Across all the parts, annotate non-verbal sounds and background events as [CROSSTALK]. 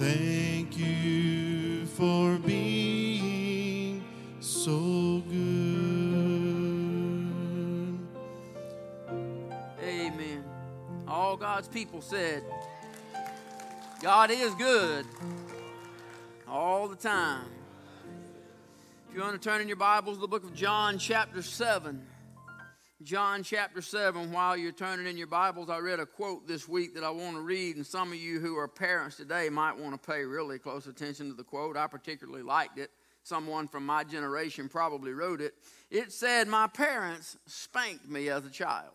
Thank you for being so good. Amen. All God's people said, God is good all the time. If you want to turn in your Bibles to the book of John, chapter 7. John chapter 7. While you're turning in your Bibles, I read a quote this week that I want to read, and some of you who are parents today might want to pay really close attention to the quote. I particularly liked it. Someone from my generation probably wrote it. It said, My parents spanked me as a child.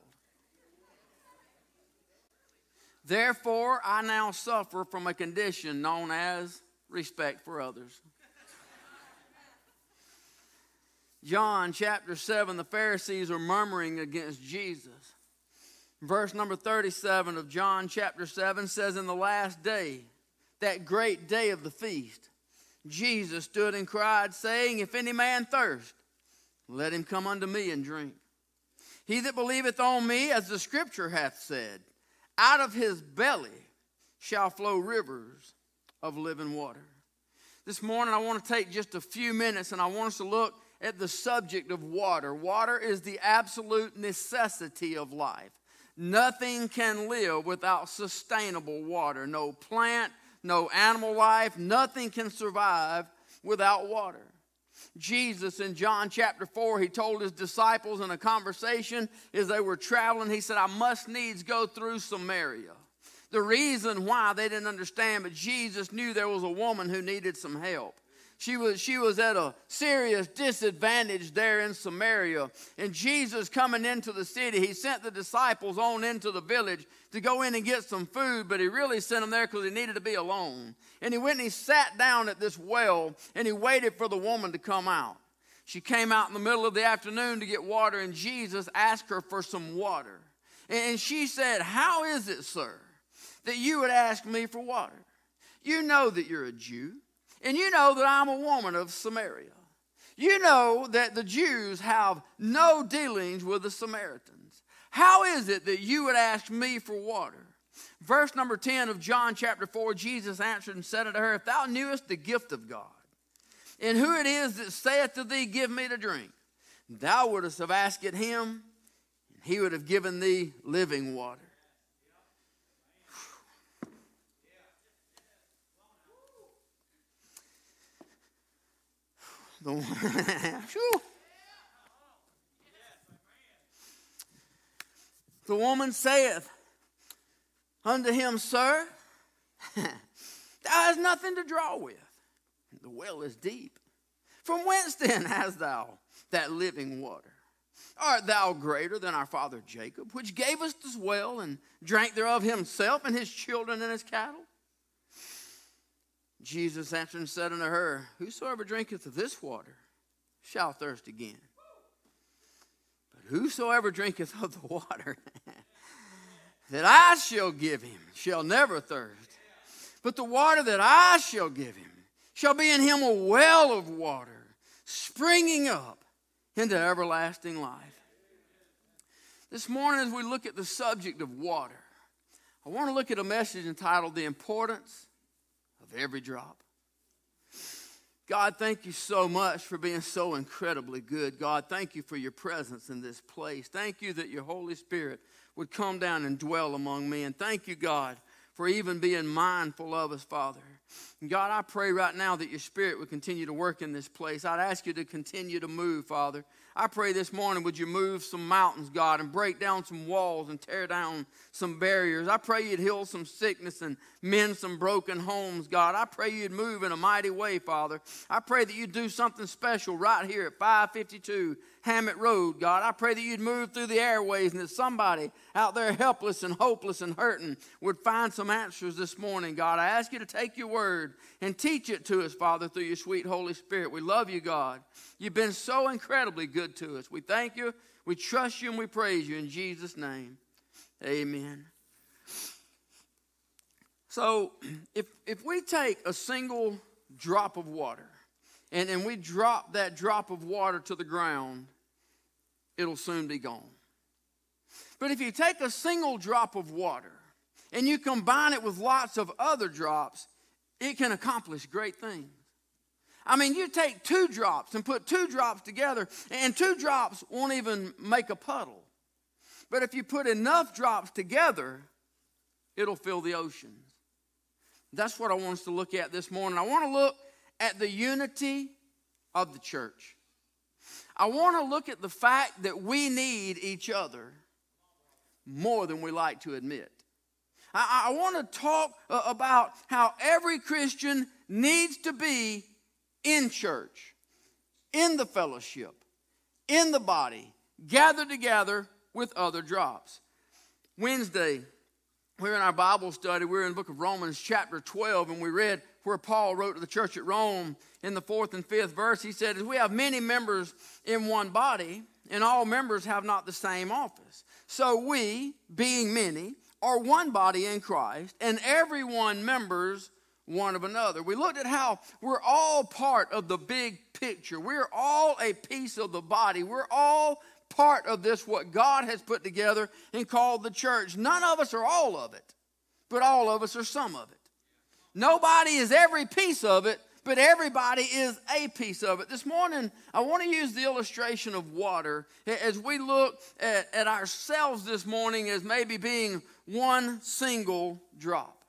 Therefore, I now suffer from a condition known as respect for others. John chapter 7, the Pharisees are murmuring against Jesus. Verse number 37 of John chapter 7 says, In the last day, that great day of the feast, Jesus stood and cried, saying, If any man thirst, let him come unto me and drink. He that believeth on me, as the scripture hath said, out of his belly shall flow rivers of living water. This morning, I want to take just a few minutes and I want us to look at the subject of water. Water is the absolute necessity of life. Nothing can live without sustainable water. No plant, no animal life, nothing can survive without water. Jesus in John chapter 4, he told his disciples in a conversation as they were traveling, he said, I must needs go through Samaria. The reason why they didn't understand, but Jesus knew there was a woman who needed some help. She was, she was at a serious disadvantage there in Samaria. And Jesus coming into the city, he sent the disciples on into the village to go in and get some food, but he really sent them there because he needed to be alone. And he went and he sat down at this well and he waited for the woman to come out. She came out in the middle of the afternoon to get water, and Jesus asked her for some water. And she said, How is it, sir, that you would ask me for water? You know that you're a Jew and you know that I'm a woman of Samaria. You know that the Jews have no dealings with the Samaritans. How is it that you would ask me for water? Verse number 10 of John chapter 4 Jesus answered and said unto her, If thou knewest the gift of God, and who it is that saith to thee, Give me to drink, thou wouldst have asked it him, and he would have given thee living water. The [LAUGHS] the woman saith unto him, Sir, [LAUGHS] thou hast nothing to draw with. The well is deep. From whence then hast thou that living water? Art thou greater than our father Jacob, which gave us this well and drank thereof himself and his children and his cattle? Jesus answered and said unto her, Whosoever drinketh of this water shall thirst again. But whosoever drinketh of the water [LAUGHS] that I shall give him shall never thirst. But the water that I shall give him shall be in him a well of water, springing up into everlasting life. This morning, as we look at the subject of water, I want to look at a message entitled The Importance every drop. God, thank you so much for being so incredibly good. God, thank you for your presence in this place. Thank you that your Holy Spirit would come down and dwell among me. And thank you, God, for even being mindful of us, Father. God, I pray right now that your Spirit would continue to work in this place. I'd ask you to continue to move, Father. I pray this morning, would you move some mountains, God, and break down some walls and tear down some barriers. I pray you'd heal some sickness and mend some broken homes, God. I pray you'd move in a mighty way, Father. I pray that you'd do something special right here at 552 Hammett Road, God. I pray that you'd move through the airways and that somebody out there helpless and hopeless and hurting would find some answers this morning, God. I ask you to take your word and teach it to us, Father, through your sweet Holy Spirit. We love you, God. You've been so incredibly good to us. We thank you, we trust you, and we praise you in Jesus' name. Amen. So, if, if we take a single drop of water and, and we drop that drop of water to the ground, it'll soon be gone. But if you take a single drop of water and you combine it with lots of other drops, it can accomplish great things. I mean, you take two drops and put two drops together, and two drops won't even make a puddle. But if you put enough drops together, it'll fill the oceans. That's what I want us to look at this morning. I want to look at the unity of the church. I want to look at the fact that we need each other more than we like to admit. I, I want to talk uh, about how every Christian needs to be in church, in the fellowship, in the body, gathered together with other drops. Wednesday, we're in our Bible study. We're in the book of Romans, chapter 12, and we read where Paul wrote to the church at Rome in the fourth and fifth verse. He said, As we have many members in one body, and all members have not the same office. So we, being many, are one body in Christ, and everyone members one of another. We looked at how we're all part of the big picture. We're all a piece of the body. We're all part of this, what God has put together and called the church. None of us are all of it, but all of us are some of it. Nobody is every piece of it, but everybody is a piece of it. This morning, I want to use the illustration of water as we look at, at ourselves this morning as maybe being one single drop.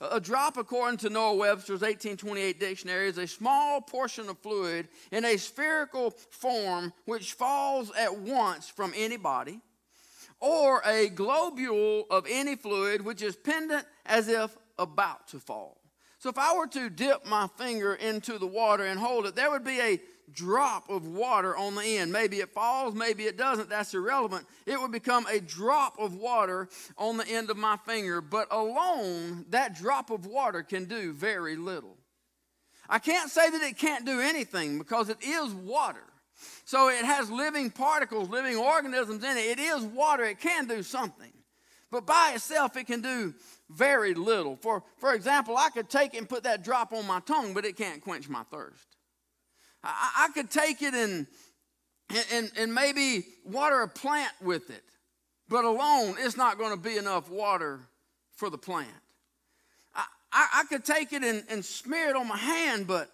A drop, according to Noah Webster's 1828 dictionary, is a small portion of fluid in a spherical form which falls at once from any body, or a globule of any fluid which is pendant as if about to fall. So if I were to dip my finger into the water and hold it, there would be a drop of water on the end. Maybe it falls, maybe it doesn't. That's irrelevant. It would become a drop of water on the end of my finger. But alone, that drop of water can do very little. I can't say that it can't do anything because it is water. So it has living particles, living organisms in it. It is water. It can do something. But by itself, it can do very little. For, for example, I could take it and put that drop on my tongue, but it can't quench my thirst. I, I could take it and, and, and maybe water a plant with it, but alone it's not going to be enough water for the plant. I, I, I could take it and, and smear it on my hand, but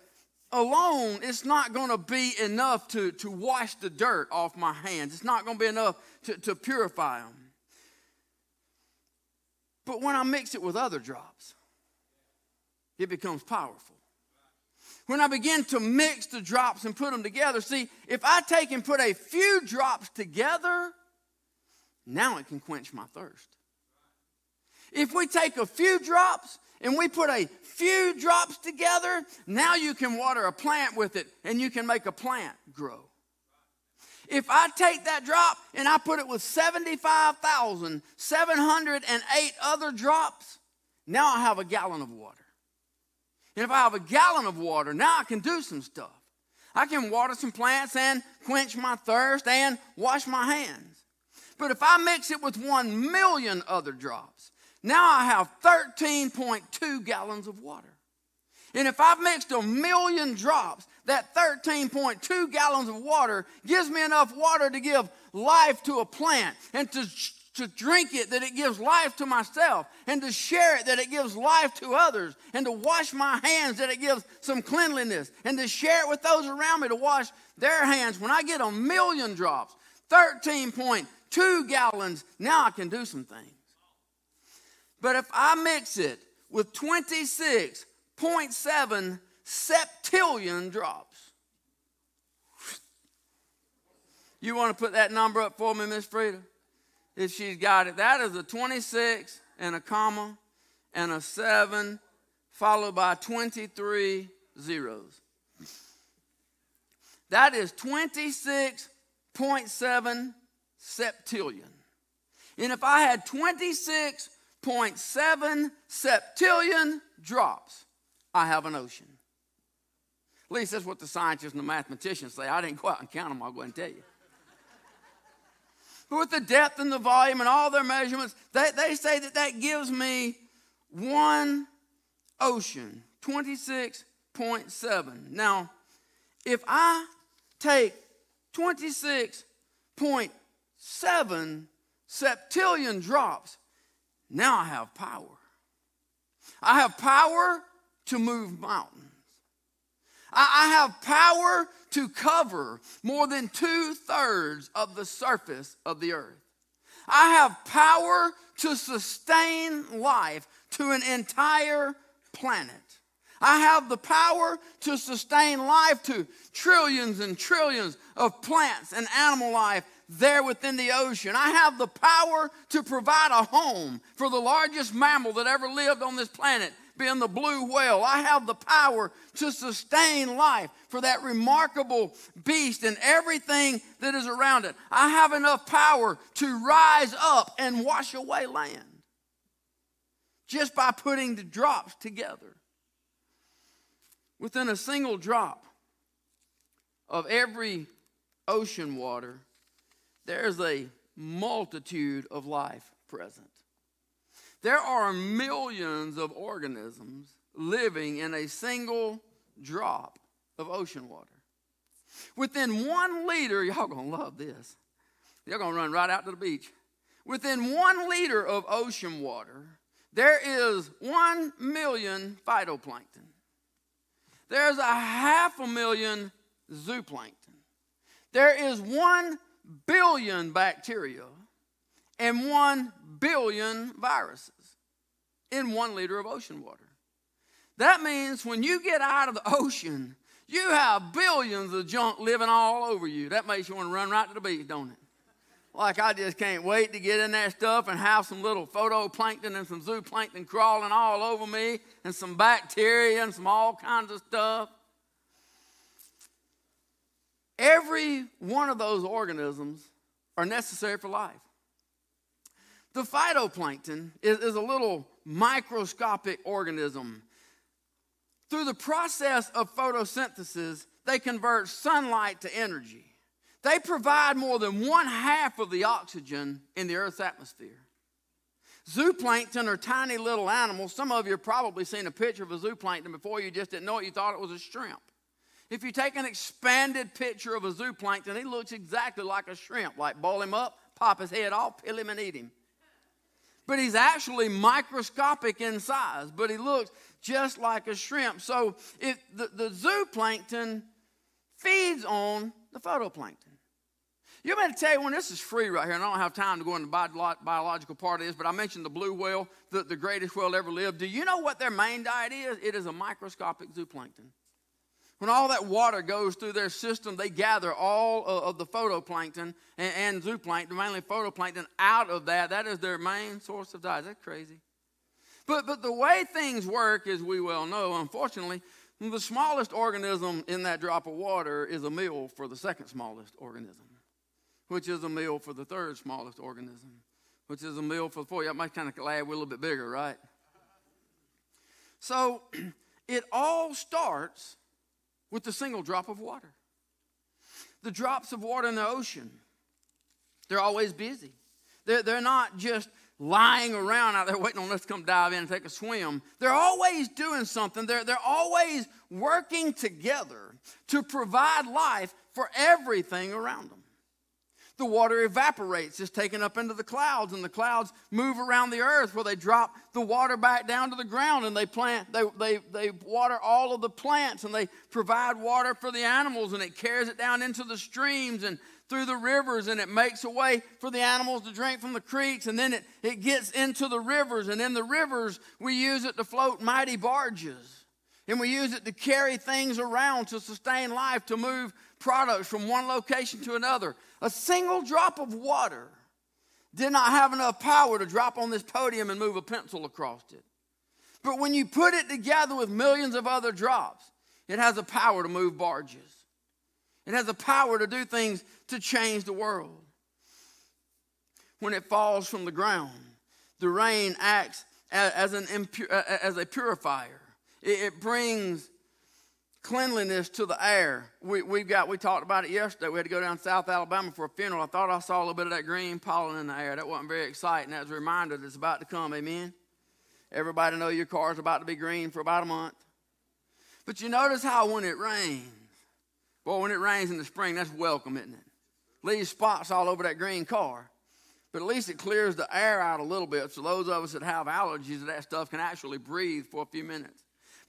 alone it's not going to be enough to, to wash the dirt off my hands. It's not going to be enough to, to purify them. But when I mix it with other drops, it becomes powerful when I begin to mix the drops and put them together, see, if I take and put a few drops together, now it can quench my thirst. If we take a few drops and we put a few drops together, now you can water a plant with it and you can make a plant grow. If I take that drop and I put it with 75,708 other drops, now I have a gallon of water. And if I have a gallon of water, now I can do some stuff. I can water some plants and quench my thirst and wash my hands. But if I mix it with one million other drops, now I have 13.2 gallons of water. And if I've mixed a million drops, that 13.2 gallons of water gives me enough water to give life to a plant and to to drink it that it gives life to myself, and to share it that it gives life to others, and to wash my hands that it gives some cleanliness, and to share it with those around me to wash their hands. When I get a million drops, 13.2 gallons, now I can do some things. But if I mix it with 26.7 septillion drops, you want to put that number up for me, Miss Frida? if she's got it. That is a 26 and a comma and a 7 followed by 23 zeros. That is 26.7 septillion. And if I had 26.7 septillion drops, I have an ocean. At least that's what the scientists and the mathematicians say. I didn't go out and count them, I'll go and tell you. But with the depth and the volume and all their measurements, they, they say that that gives me one ocean, 26.7. Now, if I take 26.7 septillion drops, now I have power. I have power to move mountains. I have power to cover more than two thirds of the surface of the earth. I have power to sustain life to an entire planet. I have the power to sustain life to trillions and trillions of plants and animal life there within the ocean. I have the power to provide a home for the largest mammal that ever lived on this planet, being the blue whale. I have the power to sustain life for that remarkable beast and everything that is around it. I have enough power to rise up and wash away land just by putting the drops together. Within a single drop of every ocean water, there's a multitude of life present. There are millions of organisms living in a single drop of ocean water. Within one liter, y'all gonna love this. Y'all gonna run right out to the beach. Within one liter of ocean water, there is one million phytoplankton. There's a half a million zooplankton. There is one billion bacteria and one billion viruses in one liter of ocean water. That means when you get out of the ocean, you have billions of junk living all over you. That makes you want to run right to the beach, don't it? Like I just can't wait to get in that stuff and have some little phytoplankton and some zooplankton crawling all over me and some bacteria and some all kinds of stuff. Every one of those organisms are necessary for life. The phytoplankton is, is a little microscopic organism. Through the process of photosynthesis, they convert sunlight to energy. They provide more than one half of the oxygen in the Earth's atmosphere. Zooplankton are tiny little animals. Some of you have probably seen a picture of a zooplankton before you just didn't know it, you thought it was a shrimp. If you take an expanded picture of a zooplankton, he looks exactly like a shrimp, like boil him up, pop his head off, peel him, and eat him. But he's actually microscopic in size, but he looks just like a shrimp. So if the, the zooplankton feeds on the phytoplankton. You to tell you when this is free right here, and I don't have time to go into the biological part of this, but I mentioned the blue whale, the, the greatest whale ever lived. Do you know what their main diet is? It is a microscopic zooplankton. When all that water goes through their system, they gather all of the phytoplankton and, zooplankton, mainly phytoplankton, out of that. That is their main source of diet. Is that crazy? But, but the way things work, as we well know, unfortunately, the smallest organism in that drop of water is a meal for the second smallest organism, which is a meal for the third smallest organism, which is a meal for the fourth. I might kind of glad we're a little bit bigger, right? So [CLEARS THROAT] it all starts with a single drop of water. The drops of water in the ocean, they're always busy. They're, they're not just lying around out there waiting on us to come dive in and take a swim. They're always doing something. They're, they're always working together to provide life for everything around them the water evaporates, is taken up into the clouds, and the clouds move around the earth where they drop the water back down to the ground and they plant, they, they, they water all of the plants and they provide water for the animals and it carries it down into the streams and through the rivers and it makes a way for the animals to drink from the creeks and then it, it gets into the rivers and in the rivers we use it to float mighty barges and we use it to carry things around to sustain life to move products from one location to another a single drop of water did not have enough power to drop on this podium and move a pencil across it. But when you put it together with millions of other drops, it has a power to move barges. It has a power to do things to change the world. When it falls from the ground, the rain acts as, an impure, as a purifier. It brings cleanliness to the air. We, we've got, we talked about it yesterday. We had to go down South Alabama for a funeral. I thought I saw a little bit of that green pollen in the air. That wasn't very exciting. That was a reminder that it's about to come. Amen. Everybody know your car's about to be green for about a month. But you notice how when it rains, boy, when it rains in the spring, that's welcome, isn't it? Leaves spots all over that green car. But at least it clears the air out a little bit so those of us that have allergies to that stuff can actually breathe for a few minutes.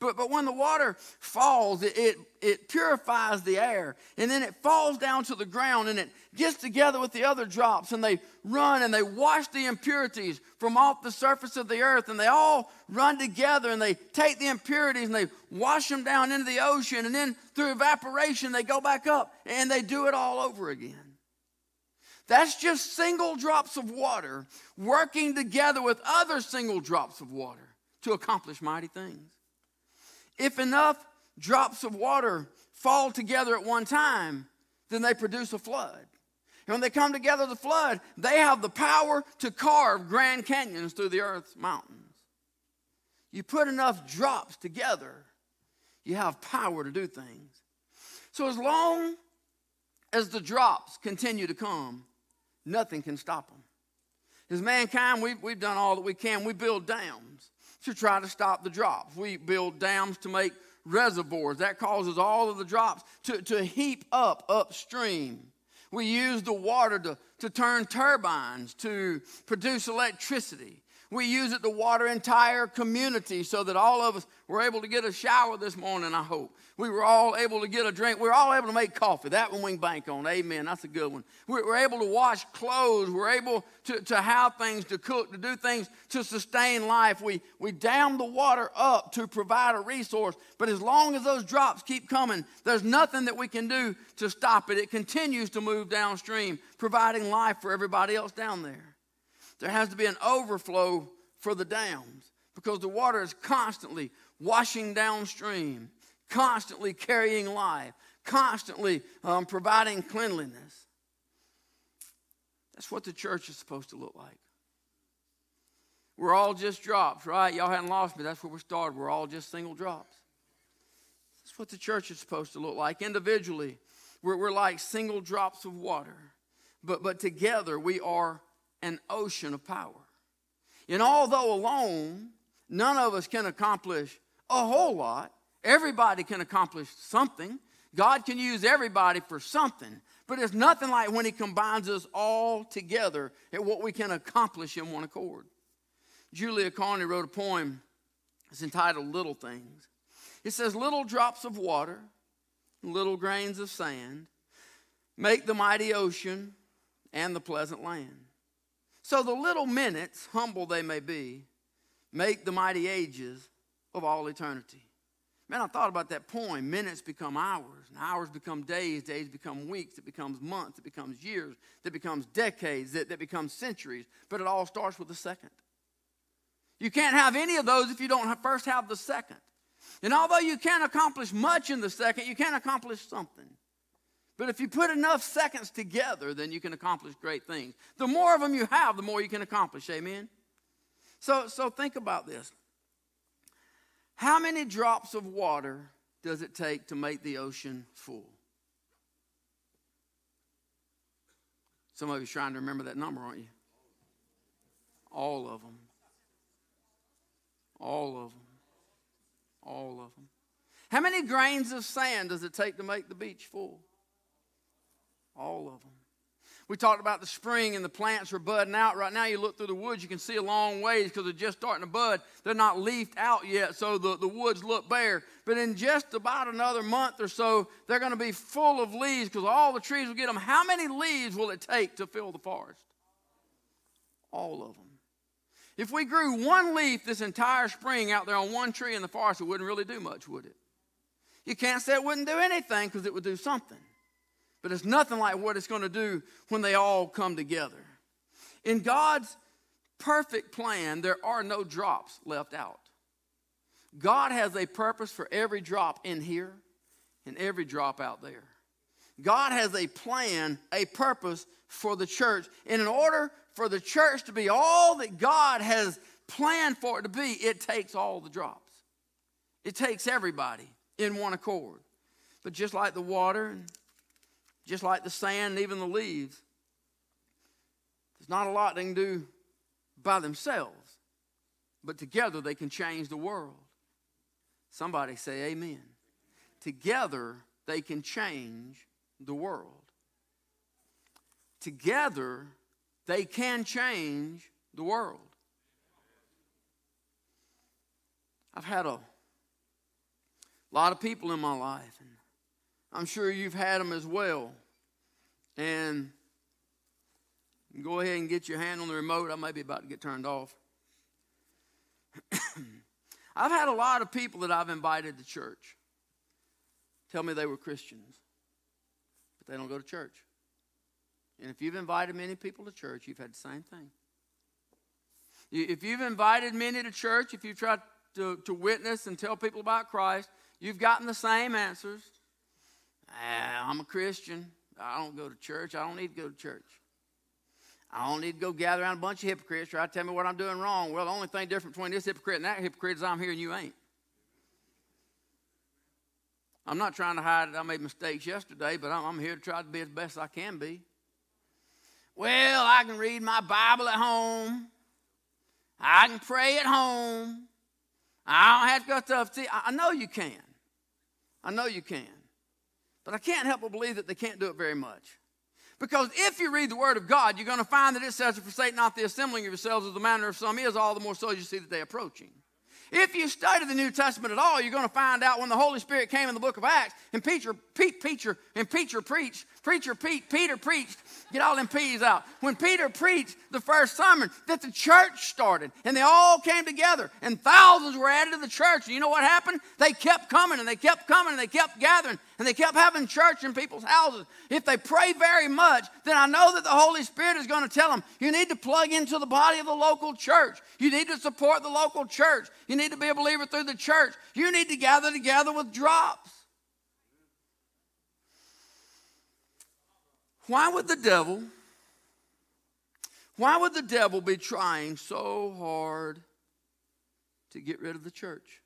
But, but when the water falls, it, it, it purifies the air. And then it falls down to the ground and it gets together with the other drops. And they run and they wash the impurities from off the surface of the earth. And they all run together and they take the impurities and they wash them down into the ocean. And then through evaporation, they go back up and they do it all over again. That's just single drops of water working together with other single drops of water to accomplish mighty things. If enough drops of water fall together at one time, then they produce a flood. And when they come together, the flood, they have the power to carve Grand Canyons through the earth's mountains. You put enough drops together, you have power to do things. So as long as the drops continue to come, nothing can stop them. As mankind, we've, we've done all that we can. We build dams to try to stop the drops. We build dams to make reservoirs. That causes all of the drops to, to heap up upstream. We use the water to, to turn turbines to produce electricity. We use it to water entire communities so that all of us were able to get a shower this morning, I hope. We were all able to get a drink. We were all able to make coffee. That one we can bank on. Amen. That's a good one. We were able to wash clothes. We're able to, to have things to cook, to do things to sustain life. We, we dam the water up to provide a resource. But as long as those drops keep coming, there's nothing that we can do to stop it. It continues to move downstream, providing life for everybody else down there. There has to be an overflow for the dams because the water is constantly washing downstream, constantly carrying life, constantly um, providing cleanliness. That's what the church is supposed to look like. We're all just drops, right? Y'all hadn't lost me. That's where we started. We're all just single drops. That's what the church is supposed to look like. Individually, we're, we're like single drops of water, but, but together we are an ocean of power. And although alone, none of us can accomplish a whole lot, everybody can accomplish something. God can use everybody for something, but it's nothing like when He combines us all together at what we can accomplish in one accord. Julia Carney wrote a poem. It's entitled Little Things. It says, Little drops of water, little grains of sand, make the mighty ocean and the pleasant land. So the little minutes, humble they may be, make the mighty ages of all eternity. Man, I thought about that poem. Minutes become hours, and hours become days, days become weeks, it becomes months, it becomes years, it becomes decades, that, that becomes centuries. But it all starts with a second. You can't have any of those if you don't first have the second. And although you can't accomplish much in the second, you can accomplish something. But if you put enough seconds together, then you can accomplish great things. The more of them you have, the more you can accomplish. Amen? So, so think about this. How many drops of water does it take to make the ocean full? Some of you trying to remember that number, aren't you? All of them. All of them. All of them. How many grains of sand does it take to make the beach full? All of them. We talked about the spring and the plants are budding out. Right now, you look through the woods, you can see a long ways because they're just starting to bud. They're not leafed out yet, so the, the woods look bare. But in just about another month or so, they're going to be full of leaves because all the trees will get them. How many leaves will it take to fill the forest? All of them. If we grew one leaf this entire spring out there on one tree in the forest, it wouldn't really do much, would it? You can't say it wouldn't do anything because it would do something but it's nothing like what it's going to do when they all come together. In God's perfect plan, there are no drops left out. God has a purpose for every drop in here and every drop out there. God has a plan, a purpose for the church. And in order for the church to be all that God has planned for it to be, it takes all the drops. It takes everybody in one accord. But just like the water just like the sand and even the leaves. There's not a lot they can do by themselves, but together they can change the world. Somebody say amen. Together they can change the world. Together they can change the world. I've had a A lot of people in my life, and I'm sure you've had them as well. And go ahead and get your hand on the remote. I may be about to get turned off. [CLEARS THROAT] I've had a lot of people that I've invited to church tell me they were Christians, but they don't go to church. And if you've invited many people to church, you've had the same thing. If you've invited many to church, if you've tried to, to witness and tell people about Christ, you've gotten the same answers. Ah, I'm a Christian. I don't go to church. I don't need to go to church. I don't need to go gather around a bunch of hypocrites try to tell me what I'm doing wrong. Well, the only thing different between this hypocrite and that hypocrite is I'm here and you ain't. I'm not trying to hide that I made mistakes yesterday, but I'm, I'm here to try to be as best I can be. Well, I can read my Bible at home. I can pray at home. I don't have to go to. I know you can. I know you can. But I can't help but believe that they can't do it very much. Because if you read the Word of God, you're going to find that it says, Forsake not the assembling of yourselves as the manner of some is, all the more so you see that they approaching. If you study the New Testament at all, you're going to find out when the Holy Spirit came in the book of Acts and Peter, Pete, Peter, and Peter preached, preacher Pete, Peter preached, get all them peas out. When Peter preached the first sermon, that the church started and they all came together and thousands were added to the church. And you know what happened? They kept coming and they kept coming and they kept gathering and they kept having church in people's houses. If they pray very much, then I know that the Holy Spirit is going to tell them, you need to plug into the body of the local church. You need to support the local church. You need to be a believer through the church. You need to gather together with drops. Why would the devil, why would the devil be trying so hard to get rid of the church?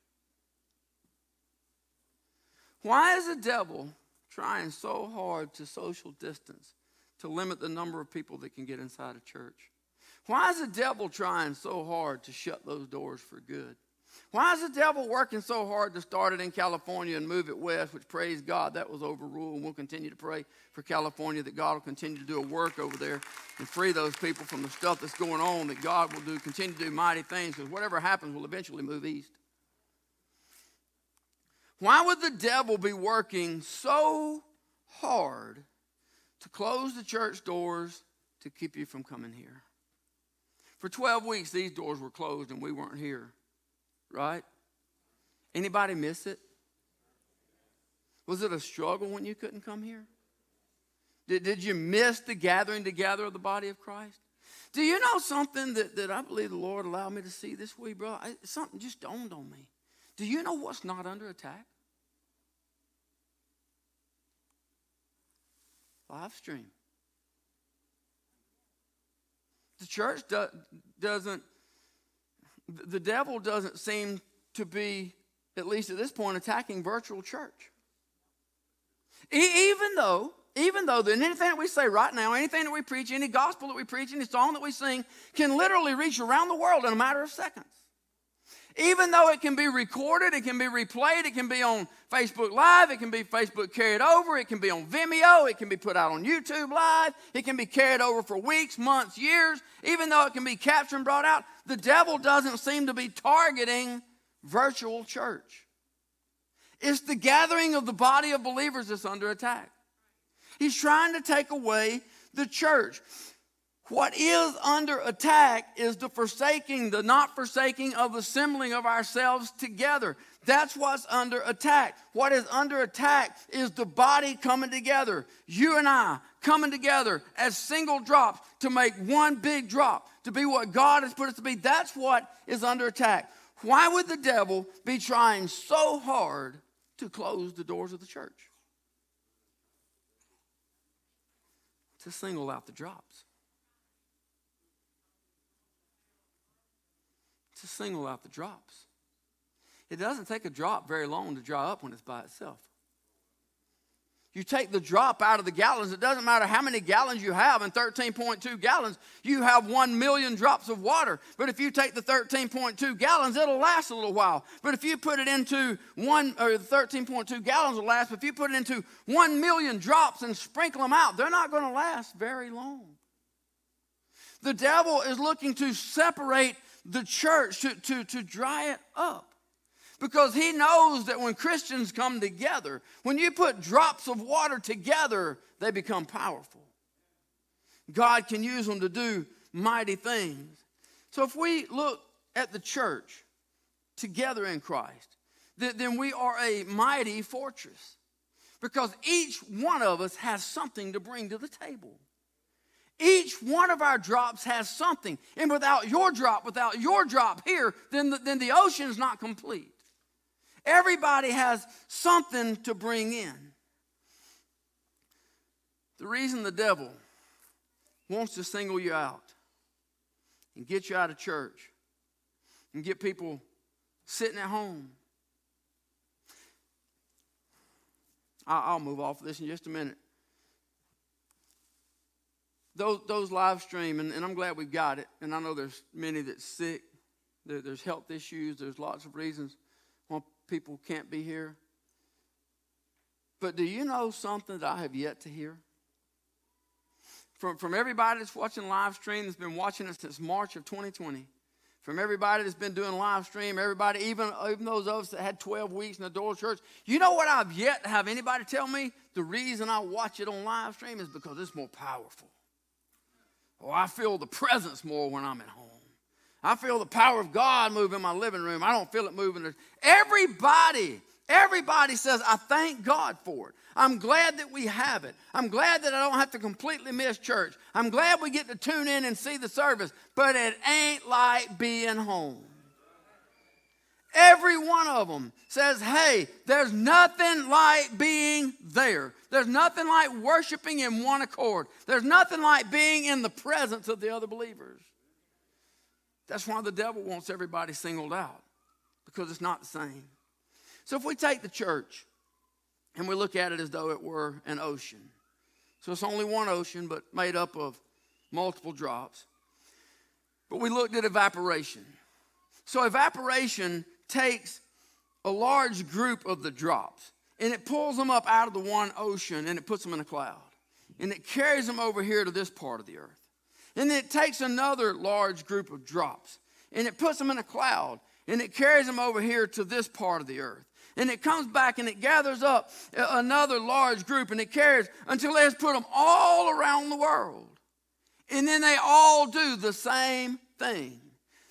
Why is the devil trying so hard to social distance, to limit the number of people that can get inside a church? Why is the devil trying so hard to shut those doors for good? Why is the devil working so hard to start it in California and move it west, which praise God, that was overruled. And we'll continue to pray for California that God will continue to do a work over there and free those people from the stuff that's going on, that God will do, continue to do mighty things, because whatever happens will eventually move east. Why would the devil be working so hard to close the church doors to keep you from coming here? For 12 weeks, these doors were closed and we weren't here, right? Anybody miss it? Was it a struggle when you couldn't come here? Did, did you miss the gathering together of the body of Christ? Do you know something that, that I believe the Lord allowed me to see this week, bro? I, something just dawned on me. Do you know what's not under attack? Live stream. The church do, doesn't, the devil doesn't seem to be, at least at this point, attacking virtual church. E- even though, even though that anything that we say right now, anything that we preach, any gospel that we preach, any song that we sing can literally reach around the world in a matter of seconds. Even though it can be recorded, it can be replayed, it can be on Facebook Live, it can be Facebook carried over, it can be on Vimeo, it can be put out on YouTube Live, it can be carried over for weeks, months, years. Even though it can be captured and brought out, the devil doesn't seem to be targeting virtual church. It's the gathering of the body of believers that's under attack. He's trying to take away the church. What is under attack is the forsaking, the not forsaking of assembling of ourselves together. That's what's under attack. What is under attack is the body coming together. You and I coming together as single drops to make one big drop, to be what God has put us to be. That's what is under attack. Why would the devil be trying so hard to close the doors of the church? To single out the drops. To single out the drops. It doesn't take a drop very long to dry up when it's by itself. You take the drop out of the gallons, it doesn't matter how many gallons you have. In 13.2 gallons, you have 1 million drops of water. But if you take the 13.2 gallons, it'll last a little while. But if you put it into one, or 13.2 gallons will last, but if you put it into 1 million drops and sprinkle them out, they're not going to last very long. The devil is looking to separate the church, to, to, to dry it up. because he knows that when Christians come together, when you put drops of water together, they become powerful. God can use them to do mighty things. So if we look at the church together in Christ, then we are a mighty fortress because each one of us has something to bring to the table. Each one of our drops has something. And without your drop, without your drop here, then the, then the ocean is not complete. Everybody has something to bring in. The reason the devil wants to single you out and get you out of church and get people sitting at home. I'll move off of this in just a minute those, those live stream, and, and, I'm glad we've got it. And I know there's many that's sick. There, there's health issues. There's lots of reasons why people can't be here. But do you know something that I have yet to hear? From, from everybody that's watching live stream that's been watching us since March of 2020, from everybody that's been doing live stream, everybody, even, even those of us that had 12 weeks in the door church, you know what I've yet to have anybody tell me? The reason I watch it on live stream is because it's more powerful. Oh, I feel the presence more when I'm at home. I feel the power of God move in my living room. I don't feel it moving. Everybody, everybody says, I thank God for it. I'm glad that we have it. I'm glad that I don't have to completely miss church. I'm glad we get to tune in and see the service, but it ain't like being home. Every one of them says, hey, there's nothing like being there. There's nothing like worshiping in one accord. There's nothing like being in the presence of the other believers. That's why the devil wants everybody singled out, because it's not the same. So if we take the church and we look at it as though it were an ocean, so it's only one ocean, but made up of multiple drops. But we looked at evaporation. So evaporation takes a large group of the drops and it pulls them up out of the one ocean and it puts them in a cloud. And it carries them over here to this part of the earth. And then it takes another large group of drops and it puts them in a cloud and it carries them over here to this part of the earth. And it comes back and it gathers up another large group and it carries until it has put them all around the world. And then they all do the same thing.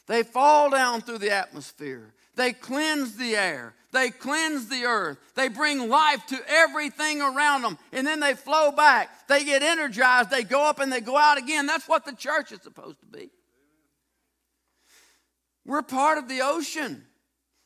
They fall down through the atmosphere. They cleanse the air. They cleanse the earth. They bring life to everything around them. And then they flow back. They get energized. They go up and they go out again. That's what the church is supposed to be. We're part of the ocean.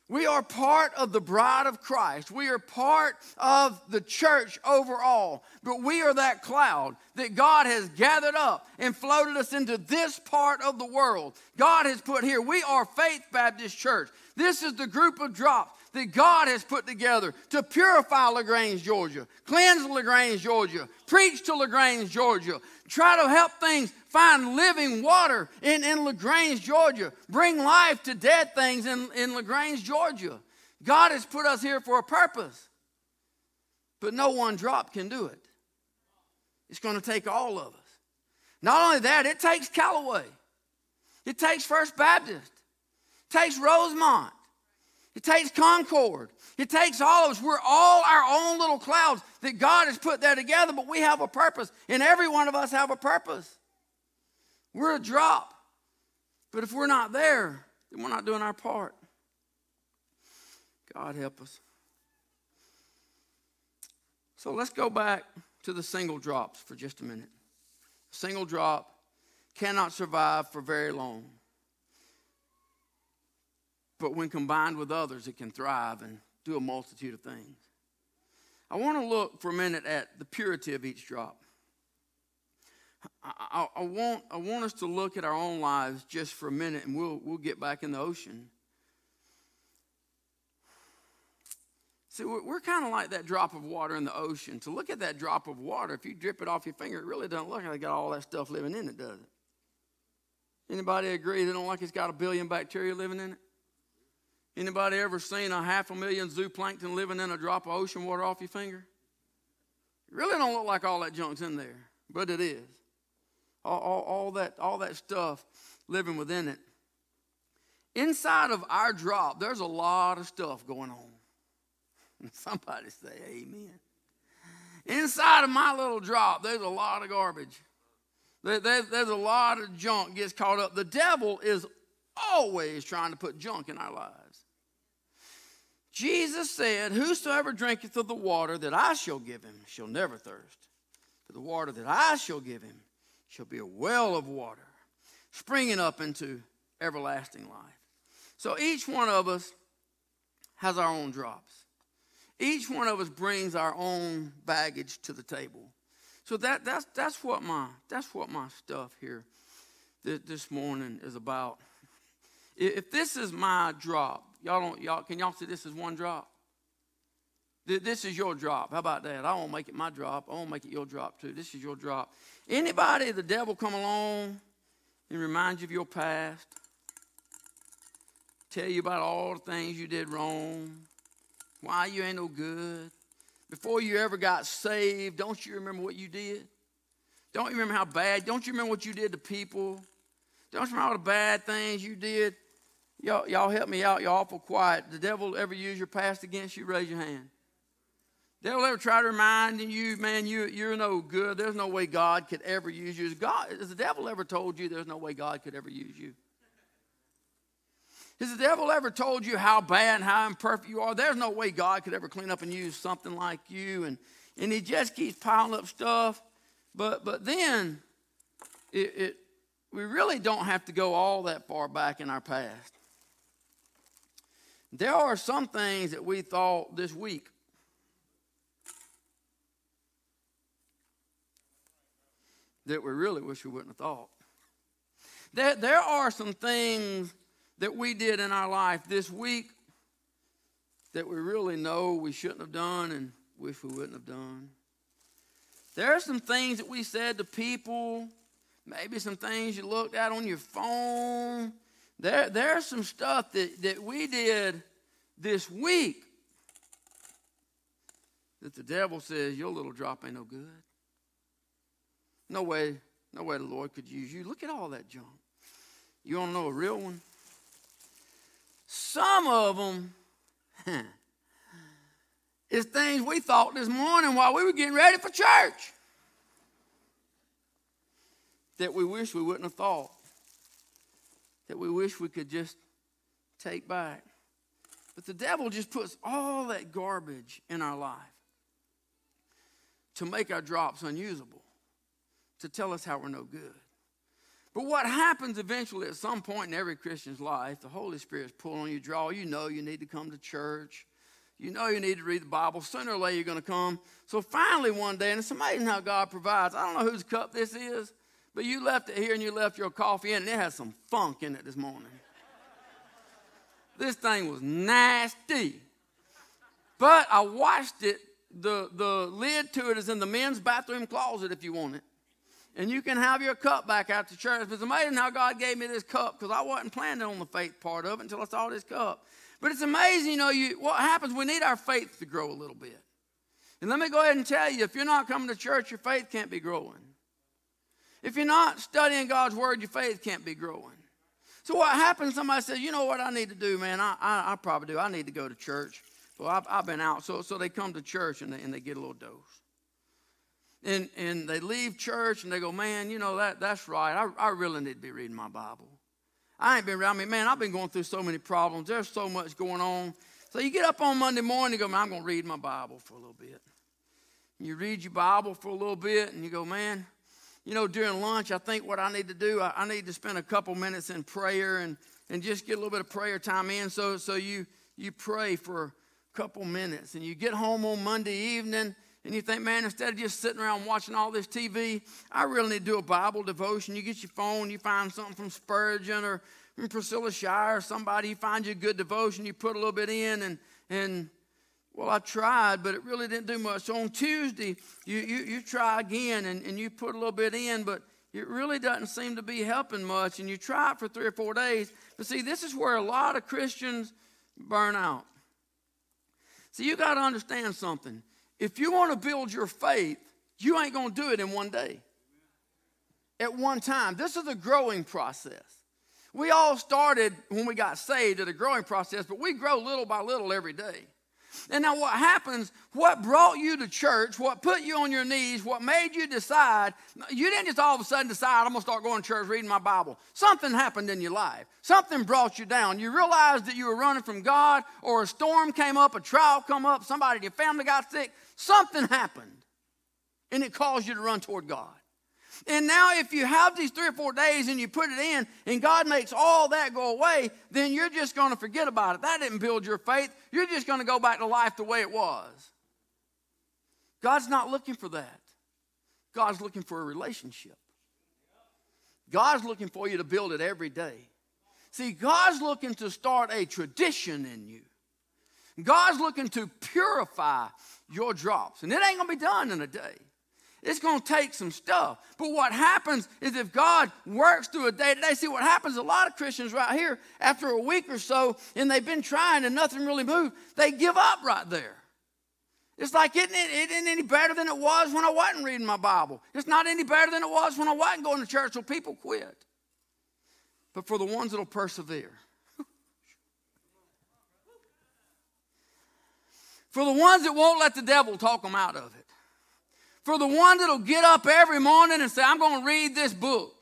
We are part of the bride of Christ. We are part of the church overall. But we are that cloud that God has gathered up and floated us into this part of the world. God has put here. We are Faith Baptist Church. This is the group of drops that God has put together to purify LaGrange, Georgia, cleanse LaGrange, Georgia, preach to LaGrange, Georgia, try to help things find living water in, in LaGrange, Georgia, bring life to dead things in, in LaGrange, Georgia. God has put us here for a purpose, but no one drop can do it. It's going to take all of us. Not only that, it takes Callaway, it takes First Baptist, it takes Rosemont, it takes Concord. It takes all of us. We're all our own little clouds that God has put there together, but we have a purpose. And every one of us have a purpose. We're a drop. But if we're not there, then we're not doing our part. God help us. So let's go back to the single drops for just a minute. A single drop cannot survive for very long but when combined with others, it can thrive and do a multitude of things. I want to look for a minute at the purity of each drop. I, I, I, want, I want us to look at our own lives just for a minute, and we'll, we'll get back in the ocean. See, we're, we're kind of like that drop of water in the ocean. To look at that drop of water, if you drip it off your finger, it really doesn't look like it got all that stuff living in it, does it? Anybody agree they don't like it's got a billion bacteria living in it? Anybody ever seen a half a million zooplankton living in a drop of ocean water off your finger? It really don't look like all that junk's in there, but it is. All, all, all, that, all that stuff living within it. inside of our drop, there's a lot of stuff going on. [LAUGHS] Somebody say amen. Inside of my little drop, there's a lot of garbage. There's a lot of junk gets caught up. The devil is always trying to put junk in our lives. Jesus said, Whosoever drinketh of the water that I shall give him shall never thirst. For the water that I shall give him shall be a well of water, springing up into everlasting life. So each one of us has our own drops. Each one of us brings our own baggage to the table. So that, that's, that's, what my, that's what my stuff here this morning is about. If this is my drop, y'all don't, y'all, can y'all see this is one drop? This is your drop. How about that? I won't make it my drop. I won't make it your drop too. This is your drop. Anybody, the devil come along and remind you of your past, tell you about all the things you did wrong, why you ain't no good. Before you ever got saved, don't you remember what you did? Don't you remember how bad? Don't you remember what you did to people? Don't you remember all the bad things you did? Y'all, y'all help me out. Y'all awful quiet. The devil ever use your past against you? Raise your hand. Devil ever try to remind you, man, you, you're no good. There's no way God could ever use you. Has, God, has the devil ever told you there's no way God could ever use you? Has the devil ever told you how bad and how imperfect you are? There's no way God could ever clean up and use something like you. And, and he just keeps piling up stuff. But, but then it, it, we really don't have to go all that far back in our past. There are some things that we thought this week. That we really wish we wouldn't have thought. There, there are some things that we did in our life this week that we really know we shouldn't have done and wish we wouldn't have done. There are some things that we said to people, maybe some things you looked at on your phone there, there's some stuff that, that we did this week that the devil says, Your little drop ain't no good. No way, no way the Lord could use you. Look at all that junk. You want to know a real one? Some of them is [LAUGHS] things we thought this morning while we were getting ready for church that we wish we wouldn't have thought that we wish we could just take back. But the devil just puts all that garbage in our life to make our drops unusable, to tell us how we're no good. But what happens eventually at some point in every Christian's life, the Holy Spirit's pulling you, draw. You know you need to come to church. You know you need to read the Bible. Sooner or later you're going to come. So finally one day, and it's amazing how God provides. I don't know whose cup this is. But you left it here and you left your coffee in, and it has some funk in it this morning. this thing was nasty. But I washed it. The, the lid to it is in the men's bathroom closet if you want it. And you can have your cup back to church. It's amazing how God gave me this cup because I wasn't planning on the faith part of it until I saw this cup. But it's amazing, you know, you, what happens, we need our faith to grow a little bit. And let me go ahead and tell you if you're not coming to church, your faith can't be growing. If you're not studying God's word, your faith can't be growing. So what happens? Somebody says, "You know what I need to do, man? I, I, I probably do. I need to go to church." Well, I've, I've been out, so so they come to church and they, and they get a little dose. And and they leave church and they go, "Man, you know that that's right. I, I really need to be reading my Bible. I ain't been around me, man. I've been going through so many problems. There's so much going on. So you get up on Monday morning and go, man, I'm going to read my Bible for a little bit. And you read your Bible for a little bit and you go, man, you know, during lunch, I think what I need to do, I, I need to spend a couple minutes in prayer and, and just get a little bit of prayer time in. So, so you, you pray for a couple minutes. And you get home on Monday evening and you think, man, instead of just sitting around watching all this TV, I really need to do a Bible devotion. You get your phone, you find something from Spurgeon or Priscilla Shirer or somebody, you find you a good devotion, you put a little bit in, and, and well, I tried, but it really didn't do much. So on Tuesday, you, you, you try again and, and you put a little bit in, but it really doesn't seem to be helping much. And you try it for three or four days. But see, this is where a lot of Christians burn out. See, you got to understand something. If you want to build your faith, you ain't going to do it in one day, at one time. This is a growing process. We all started when we got saved at a growing process, but we grow little by little every day. And now, what happens, what brought you to church, what put you on your knees, what made you decide, you didn't just all of a sudden decide, I'm going to start going to church, reading my Bible. Something happened in your life. Something brought you down. You realized that you were running from God, or a storm came up, a trial come up, somebody in your family got sick. Something happened, and it caused you to run toward God. And now, if you have these three or four days and you put it in, and God makes all that go away, then you're just going to forget about it. That didn't build your faith. You're just going to go back to life the way it was. God's not looking for that. God's looking for a relationship. God's looking for you to build it every day. See, God's looking to start a tradition in you. God's looking to purify your drops. And it ain't going to be done in a day. It's going to take some stuff. But what happens is if God works through a day to day, see what happens, a lot of Christians right here, after a week or so, and they've been trying and nothing really moved, they give up right there. It's like, isn't it, it isn't any better than it was when I wasn't reading my Bible? It's not any better than it was when I wasn't going to church, so people quit. But for the ones that'll persevere, [LAUGHS] for the ones that won't let the devil talk them out of it, for the one that'll get up every morning and say, I'm going to read this book.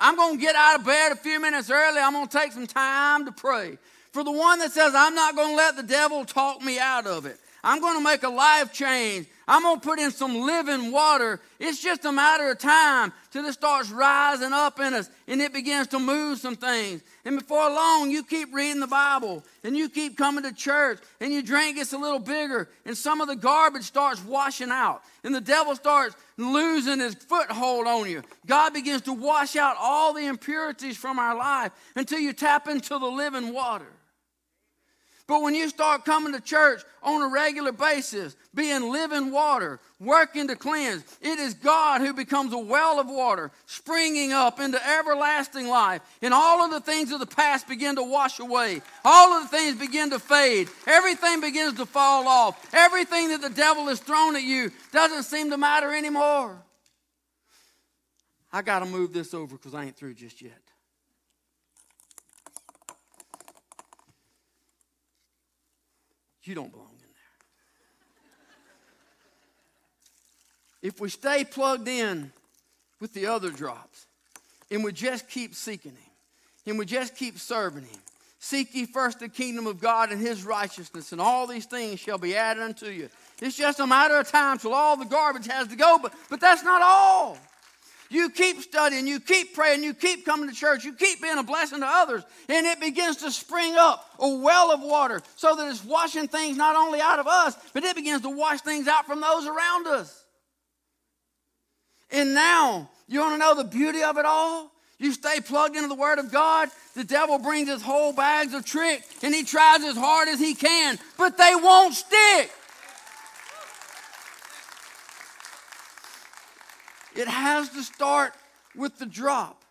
I'm going to get out of bed a few minutes early. I'm going to take some time to pray. For the one that says, I'm not going to let the devil talk me out of it. I'm going to make a life change. I'm going to put in some living water. It's just a matter of time till it starts rising up in us and it begins to move some things. And before long, you keep reading the Bible and you keep coming to church and your drink gets a little bigger and some of the garbage starts washing out and the devil starts losing his foothold on you. God begins to wash out all the impurities from our life until you tap into the living water. But when you start coming to church on a regular basis, being living water, working to cleanse, it is God who becomes a well of water, springing up into everlasting life. And all of the things of the past begin to wash away. All of the things begin to fade. Everything begins to fall off. Everything that the devil has thrown at you doesn't seem to matter anymore. I got to move this over because I ain't through just yet. You don't belong in there. If we stay plugged in with the other drops and we just keep seeking Him and we just keep serving Him, seek ye first the kingdom of God and His righteousness, and all these things shall be added unto you. It's just a matter of time till all the garbage has to go, but, but that's not all. You keep studying, you keep praying, you keep coming to church, you keep being a blessing to others, and it begins to spring up a well of water so that it's washing things not only out of us, but it begins to wash things out from those around us. And now, you want to know the beauty of it all? You stay plugged into the Word of God, the devil brings his whole bags of tricks, and he tries as hard as he can, but they won't stick. It has to start with the drop.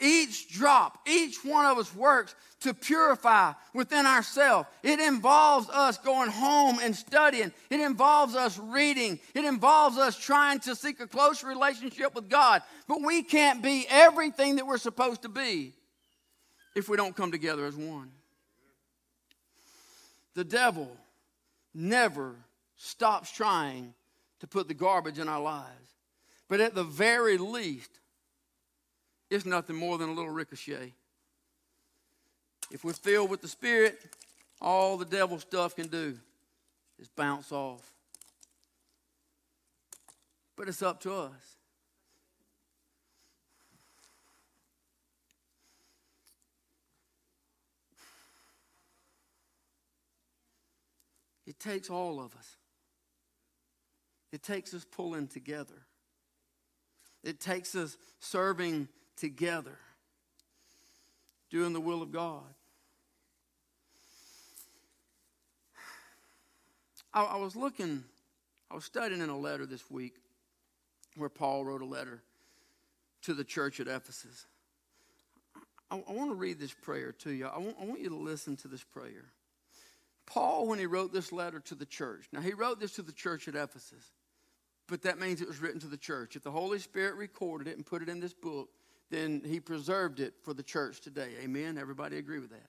Each drop, each one of us works to purify within ourselves. It involves us going home and studying. It involves us reading. It involves us trying to seek a close relationship with God. But we can't be everything that we're supposed to be if we don't come together as one. The devil never stops trying to put the garbage in our lives. But at the very least, it's nothing more than a little ricochet. If we're filled with the Spirit, all the devil stuff can do is bounce off. But it's up to us. It takes all of us. It takes us pulling together. It takes us serving together, doing the will of God. I, I, was looking, I was studying in a letter this week where Paul wrote a letter to the church at Ephesus. I, I want to read this prayer to you. I want, I want you to listen to this prayer. Paul, when he wrote this letter to the church, now he wrote this to the church at Ephesus but that means it was written to the church. If the Holy Spirit recorded it and put it in this book, then he preserved it for the church today. Amen? Everybody agree with that?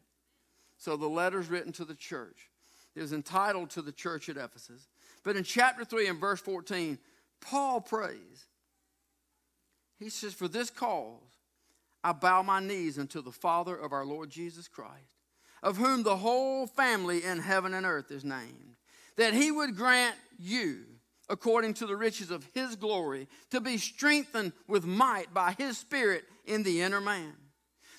So the letter's written to the church. It was entitled to the church at Ephesus. But in chapter 3 and verse 14, Paul prays. He says, For this cause I bow my knees unto the Father of our Lord Jesus Christ, of whom the whole family in heaven and earth is named, that he would grant you, according to the riches of his glory, to be strengthened with might by his Spirit in the inner man,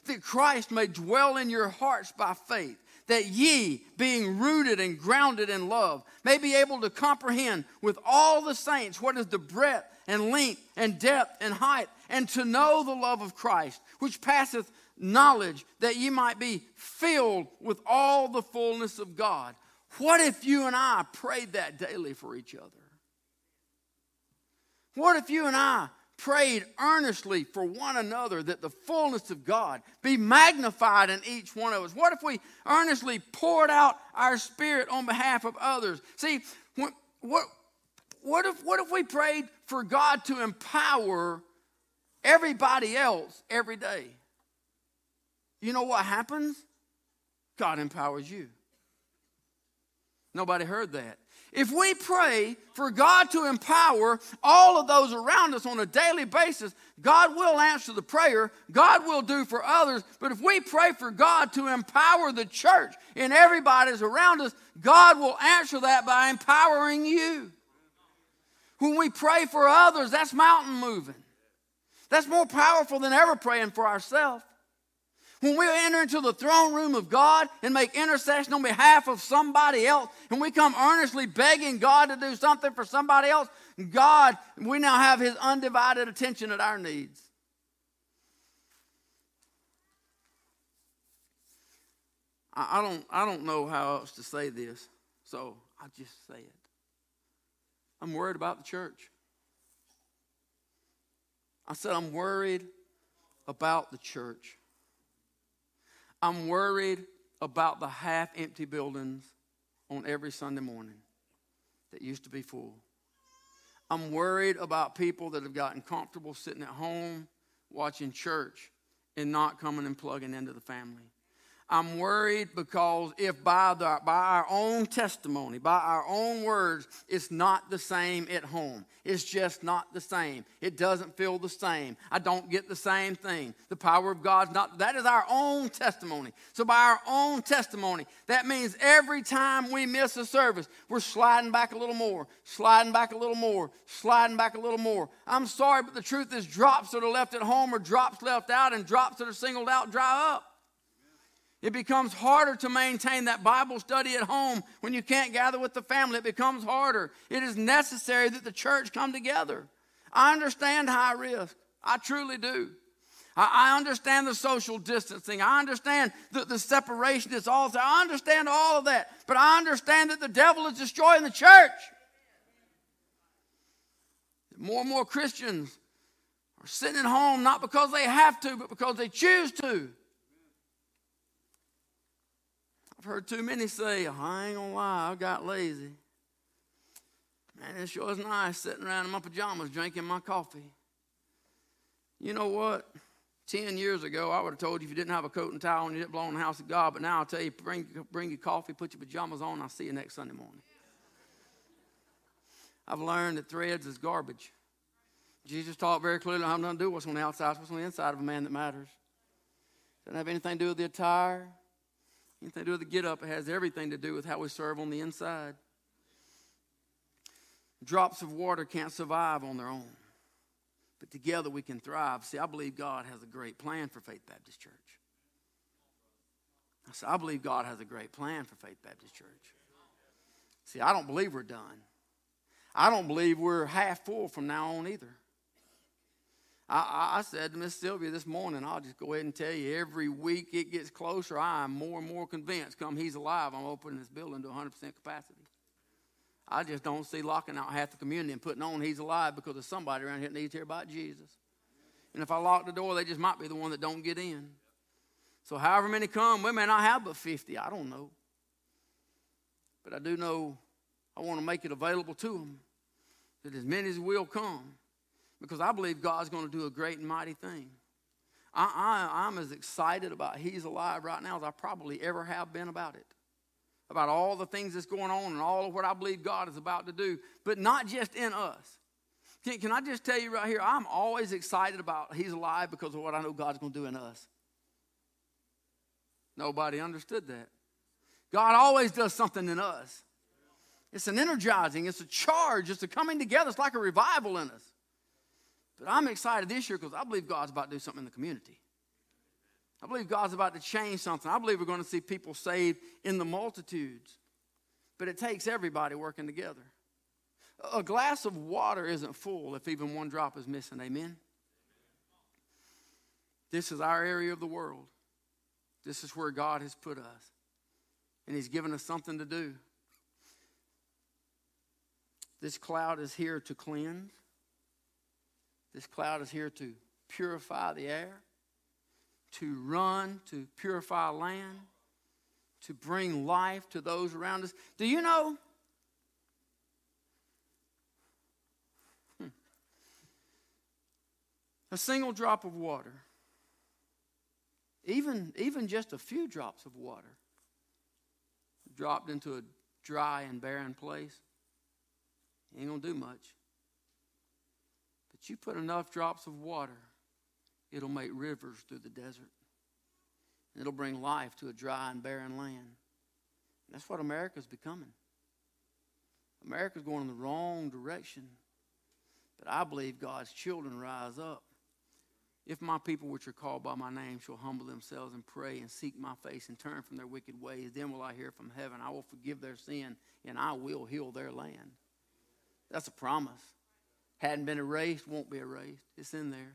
that Christ may dwell in your hearts by faith that ye, being rooted and grounded in love, may be able to comprehend with all the saints what is the breadth and length and depth and height, and to know the love of Christ, which passeth knowledge, that ye might be filled with all the fullness of God. What if you and I prayed that daily for each other? What if you and I prayed earnestly for one another that the fullness of God be magnified in each one of us? What if we earnestly poured out our spirit on behalf of others? See, what, what, what, if, what if we prayed for God to empower everybody else every day? You know what happens? God empowers you. Nobody heard that. If we pray for God to empower all of those around us on a daily basis, God will answer the prayer, God will do for others. But if we pray for God to empower the church and everybody's around us, God will answer that by empowering you. When we pray for others, that's mountain moving. That's more powerful than ever praying for ourselves. When we enter into the throne room of God and make intercession on behalf of somebody else, and we come earnestly begging God to do something for somebody else, God, we now have His undivided attention at our needs. I, I don't, I don't know how else to say this, so I'll just say it. I'm worried about the church. I said, I'm worried about the church. I'm worried about the half empty buildings on every Sunday morning that used to be full. I'm worried about people that have gotten comfortable sitting at home watching church and not coming and plugging into the family. I'm worried because if by, the, by our own testimony, by our own words, it's not the same at home. It's just not the same. It doesn't feel the same. I don't get the same thing. The power of God's not, that is our own testimony. So, by our own testimony, that means every time we miss a service, we're sliding back a little more, sliding back a little more, sliding back a little more. I'm sorry, but the truth is, drops that are left at home or drops left out, and drops that are singled out dry up. It becomes harder to maintain that Bible study at home when you can't gather with the family. It becomes harder. It is necessary that the church come together. I understand high risk. I truly do. I, understand the social distancing. I understand the, the separation that's all there. I understand all of that. But I understand that the devil is destroying the church. More and more Christians are sitting at home not because they have to, but because they choose to heard too many say, I ain't gonna lie, I got lazy. Man, it sure is nice sitting around in my pajamas drinking my coffee. You know what? Ten years ago, I would have told you if you didn't have a coat and towel and you didn't belong in the house of God, but now I'll tell you, bring, bring your coffee, put your pajamas on, I'll see you next Sunday morning. I've learned that threads is garbage. Jesus taught very clearly how to do what's on the outside, what's on the inside of a man that matters. Doesn't have anything to do with the attire, Anything to do with the get up, it has everything to do with how we serve on the inside. Drops of water can't survive on their own, but together we can thrive. See, I believe God has a great plan for Faith Baptist Church. I said, I believe God has a great plan for Faith Baptist Church. See, I don't believe we're done. I don't believe we're half full from now on either. I, I, said to Miss Sylvia this morning, I'll just go ahead and tell you, every week it gets closer, I am more and more convinced, come he's alive, I'm opening this building to 100% capacity. I just don't see locking out half the community and putting on he's alive because there's somebody around here that needs to hear about Jesus. And if I lock the door, they just might be the one that don't get in. So however many come, we may not have but 50, I don't know. But I do know I want to make it available to them that as many as will come because I believe God's going to do a great and mighty thing. I, I'm as excited about He's alive right now as I probably ever have been about it. About all the things that's going on and all of what I believe God is about to do, but not just in us. Can, can I just tell you right here, I'm always excited about He's alive because of what I know God's going to do in us. Nobody understood that. God always does something in us. It's an energizing, it's a charge, it's a coming together. It's like a revival in us. But I'm excited this year because I believe God's about to do something in the community. I believe God's about to change something. I believe we're going to see people saved in the multitudes. But it takes everybody working together. A glass of water isn't full if even one drop is missing. Amen? This is our area of the world. This is where God has put us. And He's given us something to do. This cloud is here to cleanse. This cloud is here to purify the air, to run, to purify land, to bring life to those around us. Do you know? Hmm. A single drop of water, even, even just a few drops of water, dropped into a dry and barren place, ain't gonna do much. You put enough drops of water, it'll make rivers through the desert. It'll bring life to a dry and barren land. That's what America's becoming. America's going in the wrong direction. But I believe God's children rise up. If my people, which are called by my name, shall humble themselves and pray and seek my face and turn from their wicked ways, then will I hear from heaven. I will forgive their sin and I will heal their land. That's a promise. Hadn't been erased, won't be erased. It's in there.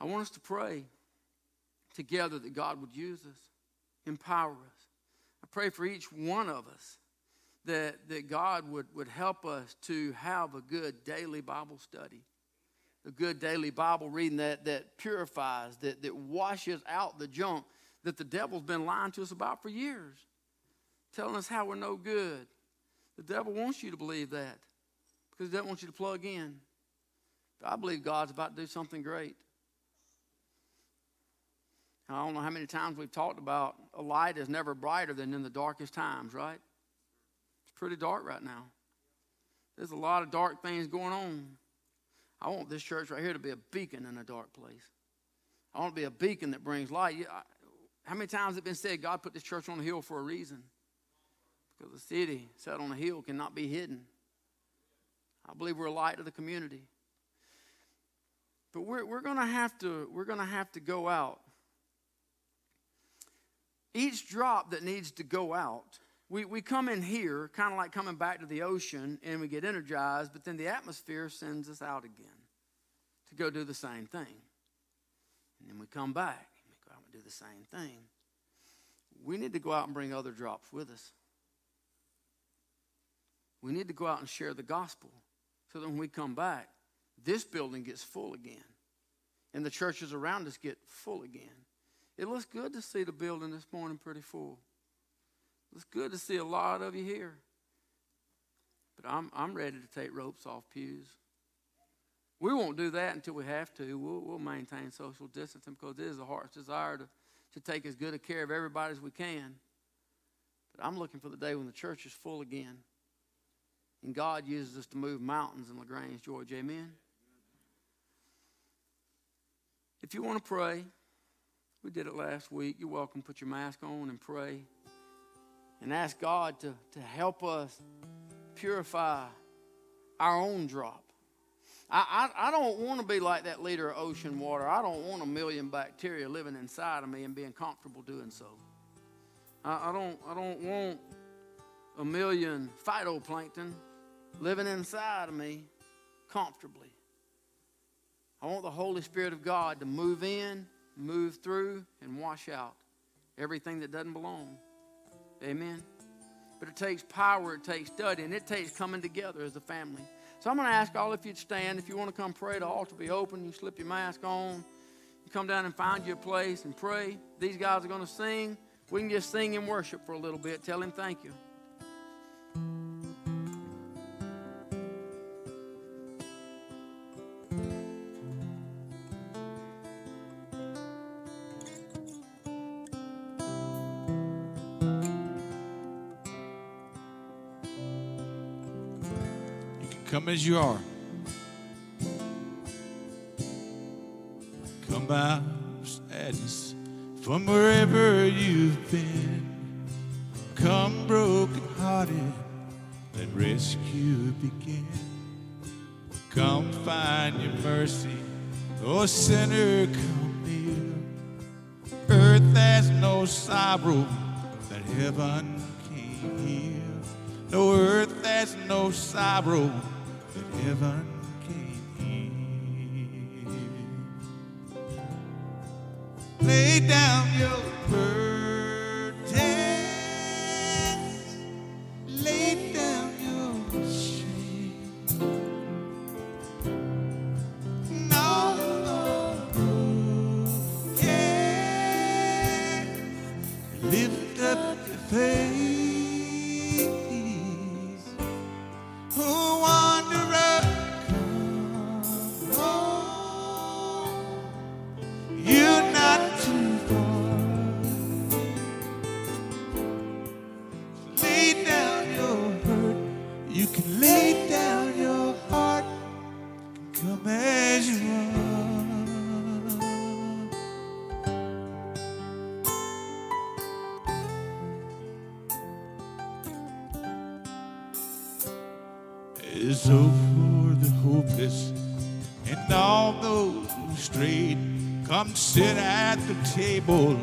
I want us to pray together that God would use us, empower us. I pray for each one of us that, that God would, would help us to have a good daily Bible study, a good daily Bible reading that, that purifies, that, that washes out the junk that the devil's been lying to us about for years, telling us how we're no good. The devil wants you to believe that because he doesn't want you to plug in. But I believe God's about to do something great. I don't know how many times we've talked about a light is never brighter than in the darkest times, right? It's pretty dark right now. There's a lot of dark things going on. I want this church right here to be a beacon in a dark place. I want to be a beacon that brings light. How many times has it been said God put this church on a hill for a reason? Because the city set on a hill cannot be hidden. I believe we're a light to the community. But we're, we're going to have to we're going to have to go out. Each drop that needs to go out, we, we come in here, kind of like coming back to the ocean, and we get energized, but then the atmosphere sends us out again to go do the same thing. And then we come back and we go out and do the same thing. We need to go out and bring other drops with us. We need to go out and share the gospel so that when we come back, this building gets full again. And the churches around us get full again. It looks good to see the building this morning pretty full. It's good to see a lot of you here. But I'm, I'm ready to take ropes off pews. We won't do that until we have to. We'll, we'll maintain social distancing because it is the heart's desire to, to take as good a care of everybody as we can. But I'm looking for the day when the church is full again. And God uses us to move mountains in LaGrange, Georgia. Amen. If you want to pray, we did it last week. You're welcome. Put your mask on and pray. And ask God to, to help us purify our own drop. I, I, I don't want to be like that liter of ocean water. I don't want a million bacteria living inside of me and being comfortable doing so. I, I don't, I don't want a million phytoplankton living inside of me comfortably. I want the Holy Spirit of God to move in, move through, and wash out everything that doesn't belong. Amen. But it takes power, it takes study, and it takes coming together as a family. So I'm going to ask all of you to stand. If you want to come pray, the altar be open. You slip your mask on. You come down and find you a place and pray. These guys are going to sing. We can just sing and worship for a little bit. Tell him thank you. Come as you are. Come by sadness from wherever you've been. Come broken hearted, let rescue begin. Come find your mercy, oh sinner, come near. Earth has no sorrow that heaven can't heal. No earth has no sorrow heaven came here. Lay down your burden. table.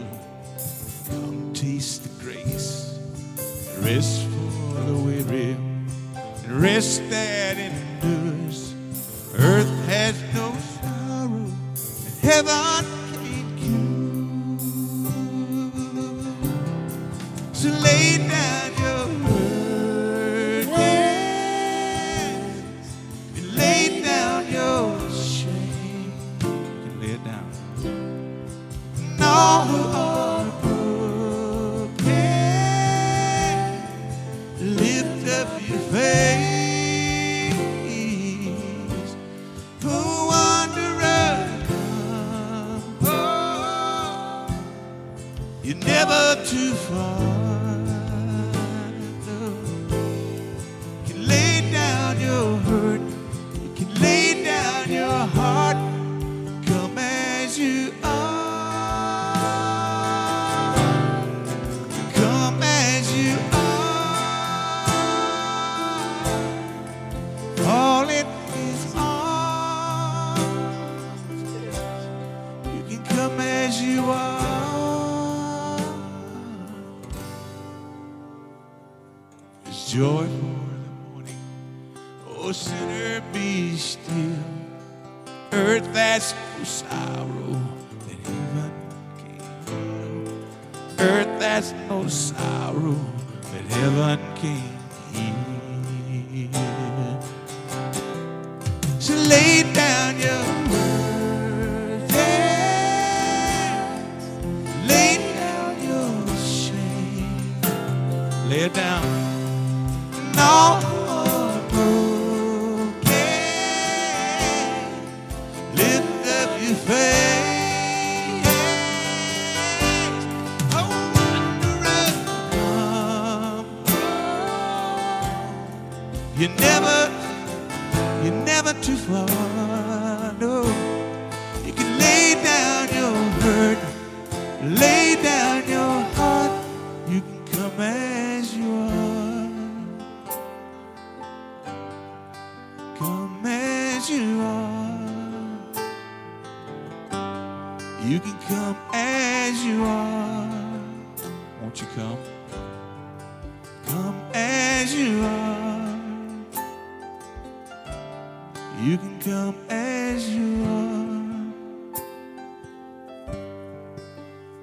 You can come as you are.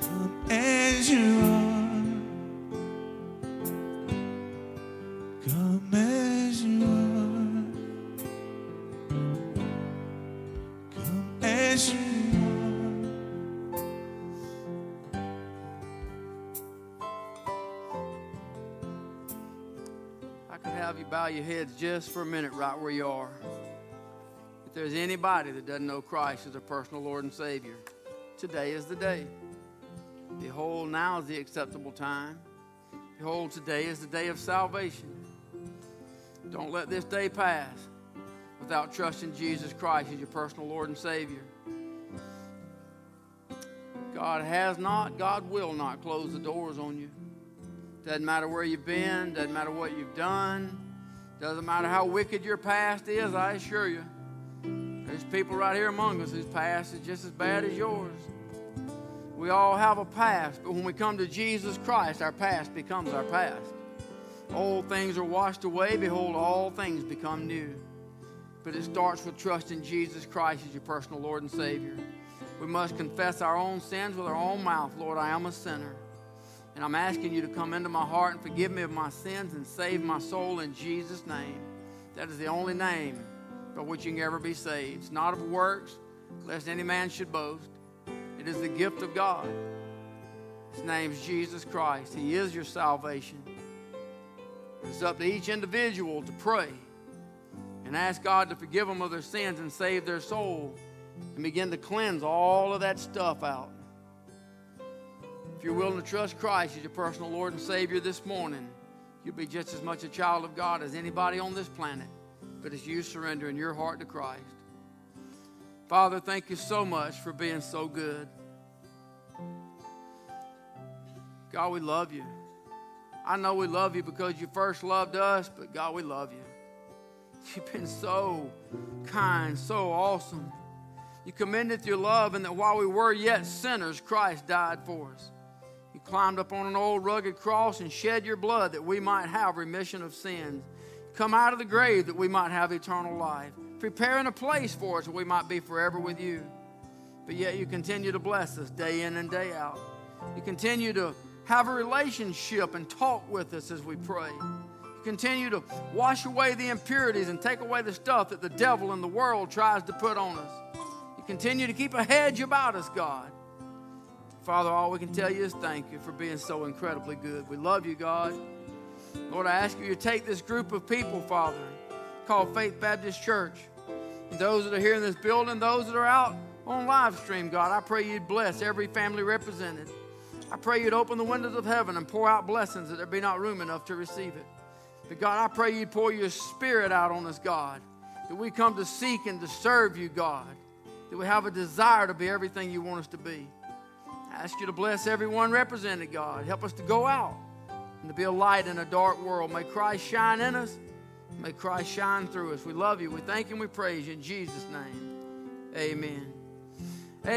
Come as you are. Come as you are. Come as you are. I could have you bow your heads just for a minute right where you are there's anybody that doesn't know Christ as their personal Lord and Savior, today is the day. Behold, now is the acceptable time. Behold, today is the day of salvation. Don't let this day pass without trusting Jesus Christ as your personal Lord and Savior. God has not, God will not close the doors on you. Doesn't matter where you've been, doesn't matter what you've done, doesn't matter how wicked your past is, I assure you. People right here among us whose past is just as bad as yours. We all have a past, but when we come to Jesus Christ, our past becomes our past. Old things are washed away. Behold, all things become new. But it starts with trusting Jesus Christ as your personal Lord and Savior. We must confess our own sins with our own mouth. Lord, I am a sinner. And I'm asking you to come into my heart and forgive me of my sins and save my soul in Jesus' name. That is the only name by which you can ever be saved. It's not of works, lest any man should boast. It is the gift of God. His name is Jesus Christ. He is your salvation. It's up to each individual to pray and ask God to forgive them of their sins and save their soul and begin to cleanse all of that stuff out. If you're willing to trust Christ as your personal Lord and Savior this morning, you'll be just as much a child of God as anybody on this planet, but it's you surrendering your heart to Christ. Father, thank you so much for being so good. God, we love you. I know we love you because you first loved us, but God, we love you. You've been so kind, so awesome. You commended your love, and that while we were yet sinners, Christ died for us. You climbed up on an old rugged cross and shed your blood that we might have remission of sins. Come out of the grave that we might have eternal life. Preparing a place for us that we might be forever with you. But yet you continue to bless us day in and day out. You continue to have a relationship and talk with us as we pray. You continue to wash away the impurities and take away the stuff that the devil and the world tries to put on us. You continue to keep a hedge about us, God. Father, all we can tell you is thank you for being so incredibly good. We love you, God. Lord, I ask you to take this group of people, Father, called Faith Baptist Church, and those that are here in this building, those that are out on live stream, God, I pray you'd bless every family represented. I pray you'd open the windows of heaven and pour out blessings that there be not room enough to receive it. But God, I pray you'd pour your spirit out on us, God, that we come to seek and to serve you, God that we have a desire to be everything you want us to be. I ask you to bless everyone represented, God. Help us to go out and to be a light in a dark world. May Christ shine in us. May Christ shine through us. We love you. We thank you we praise you in Jesus' name. Amen. Amen.